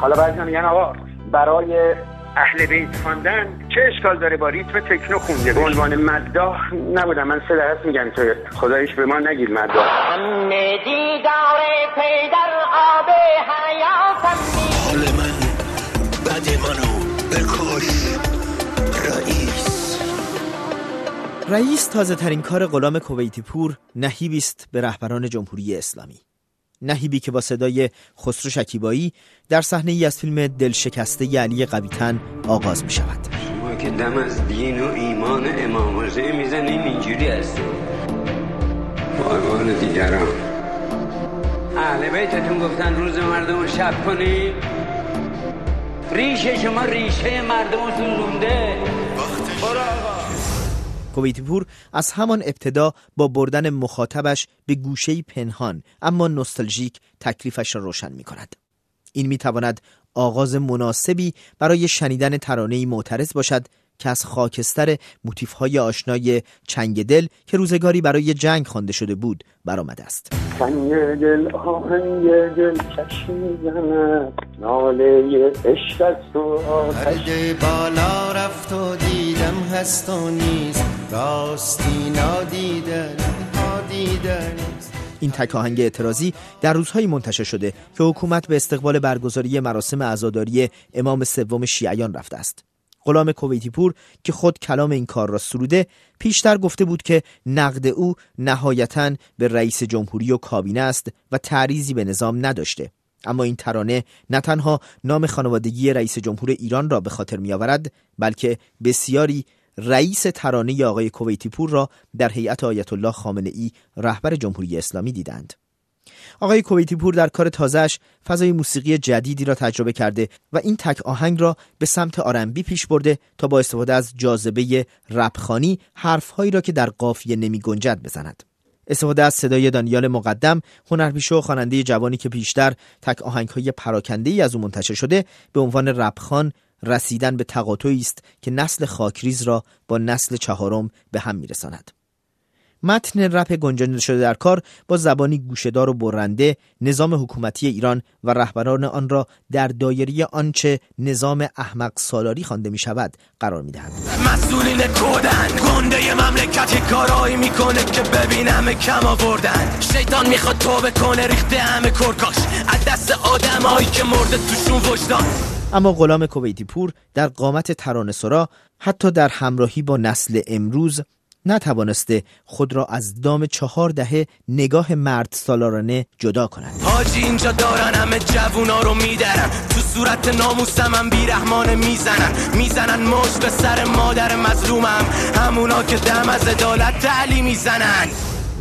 حالا بعضی میگن آقا برای اهل بیت خواندن چه اشکال داره با ریتم تکنو خونده به عنوان مداح نبودم من سه درست میگم تو خدایش به ما نگید مداح. دیدار پیدر آب حیاتم حال من بد منو بکش رئیس. رئیس تازه ترین کار غلام کویتی پور نهیبی است به رهبران جمهوری اسلامی. نهیبی که با صدای خسرو شکیبایی در صحنه ای از فیلم دل شکسته علی قویتن آغاز می شود شما که دم از دین و ایمان امام حسین می‌زنین اینجوری هست بارمان دیگران. اهل بیتتون گفتن روز مردم شب کنیم ریشه شما ریشه مردم سوزونده کویتی پور از همان ابتدا با بردن مخاطبش به گوشه پنهان اما نوستالژیک تکلیفش را روشن می کند. این می تواند آغاز مناسبی برای شنیدن ترانه معترض باشد که از خاکستر موتیف های آشنای چنگ دل که روزگاری برای جنگ خوانده شده بود برآمده است. چنگ دل آهنگ دل ناله عشق است و بالا رفت و دیدم هست و نیست. راستی نادیدن این تک آهنگ اعتراضی در روزهایی منتشر شده که حکومت به استقبال برگزاری مراسم عزاداری امام سوم شیعیان رفته است. غلام کویتی پور که خود کلام این کار را سروده پیشتر گفته بود که نقد او نهایتا به رئیس جمهوری و کابینه است و تعریزی به نظام نداشته. اما این ترانه نه تنها نام خانوادگی رئیس جمهور ایران را به خاطر می آورد بلکه بسیاری رئیس ترانه آقای کویتی پور را در هیئت آیت الله خامنه ای رهبر جمهوری اسلامی دیدند آقای کویتی پور در کار تازهش فضای موسیقی جدیدی را تجربه کرده و این تک آهنگ را به سمت آرنبی پیش برده تا با استفاده از جاذبه رپخانی حرفهایی را که در قافیه نمی گنجد بزند. استفاده از صدای دانیال مقدم هنرپیشه و خواننده جوانی که پیشتر تک آهنگهای پراکنده ای از او منتشر شده به عنوان رپخان رسیدن به تقاطعی است که نسل خاکریز را با نسل چهارم به هم میرساند. متن رپ گنجانده شده در کار با زبانی گوشدار و برنده نظام حکومتی ایران و رهبران آن را در دایره آنچه نظام احمق سالاری خوانده می شود قرار می دهند مسئولین کودن گنده مملکت کارایی می‌کنه که ببینم کم آوردن. شیطان می‌خواد توبه کنه ریخته همه کرکاش. از دست آدمایی که مرده توشون وجدان. اما غلام کویتی پور در قامت ترانه سرا حتی در همراهی با نسل امروز نتوانسته خود را از دام چهار دهه نگاه مرد سالارانه جدا کند. حاجی اینجا دارن همه جوونا رو میدرن. تو صورت ناموسم هم بیرحمانه می‌زنن. می‌زنن مش به سر مادر مظلومم. همونا که دم از عدالت تعلی می‌زنن.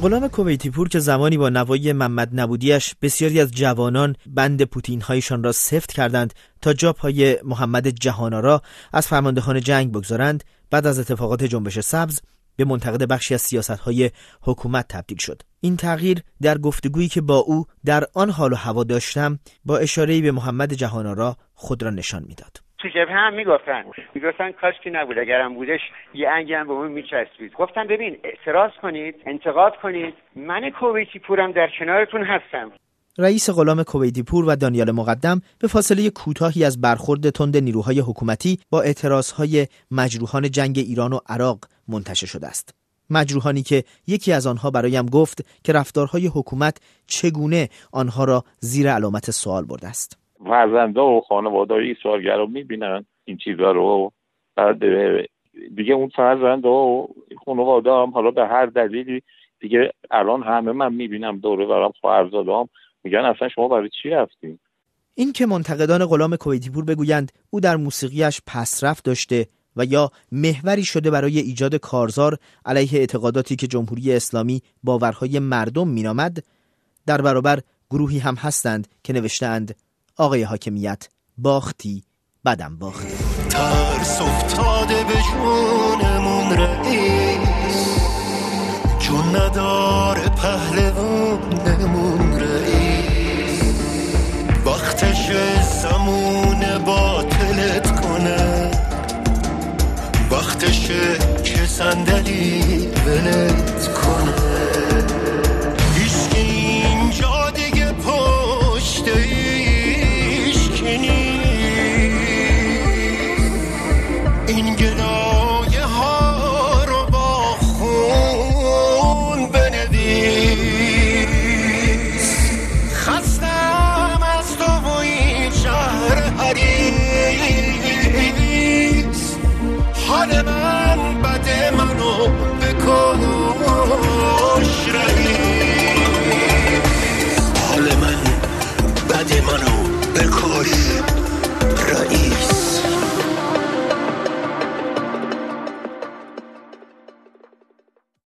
غلام کویتی پور که زمانی با نوایی محمد نبودیش بسیاری از جوانان بند پوتین هایشان را سفت کردند تا جا پای محمد جهانارا از فرماندهان جنگ بگذارند بعد از اتفاقات جنبش سبز به منتقد بخشی از سیاست های حکومت تبدیل شد. این تغییر در گفتگویی که با او در آن حال و هوا داشتم با اشاره به محمد جهانارا خود را نشان می‌داد. تو جبهه هم می‌گفتن. می‌گفتن کاش که نبود. اگرم بودش یه انگی هم به اون میچسبید. گفتن ببین اعتراض کنید انتقاد کنید. من کویتی پورم در کنارتون هستم. رئیس غلام کویتی پور و دانیال مقدم به فاصله کوتاهی از برخورد تند نیروهای حکومتی با اعتراضهای مجروحان جنگ ایران و عراق منتشر شده است. مجروحانی که یکی از آنها برایم گفت که رفتارهای حکومت چگونه آنها را زیر علامت سوال برده است. فرزنده و خانواده های رو می‌بینن این چیزا رو. بعد دیگه اون فرزنده و خانواده هم حالا به هر دلیلی دیگه الان همه من می‌بینم دوره برام خواهرزاده هم میگن اصلا شما برای چی رفتین؟ این که منتقدان غلام کویتیپور بگویند او در موسیقیش پسرفت داشته و یا محوری شده برای ایجاد کارزار علیه اعتقاداتی که جمهوری اسلامی باورهای مردم مینامد در برابر گروهی هم هستند که نوشتند آقای حاکمیت باختی بدم باختی ترس افتاده به جونمون رئیس. چون نداره پهلوانمون رئیس. وقتش زمون باطلت کنه. وقتش که صندلی i'm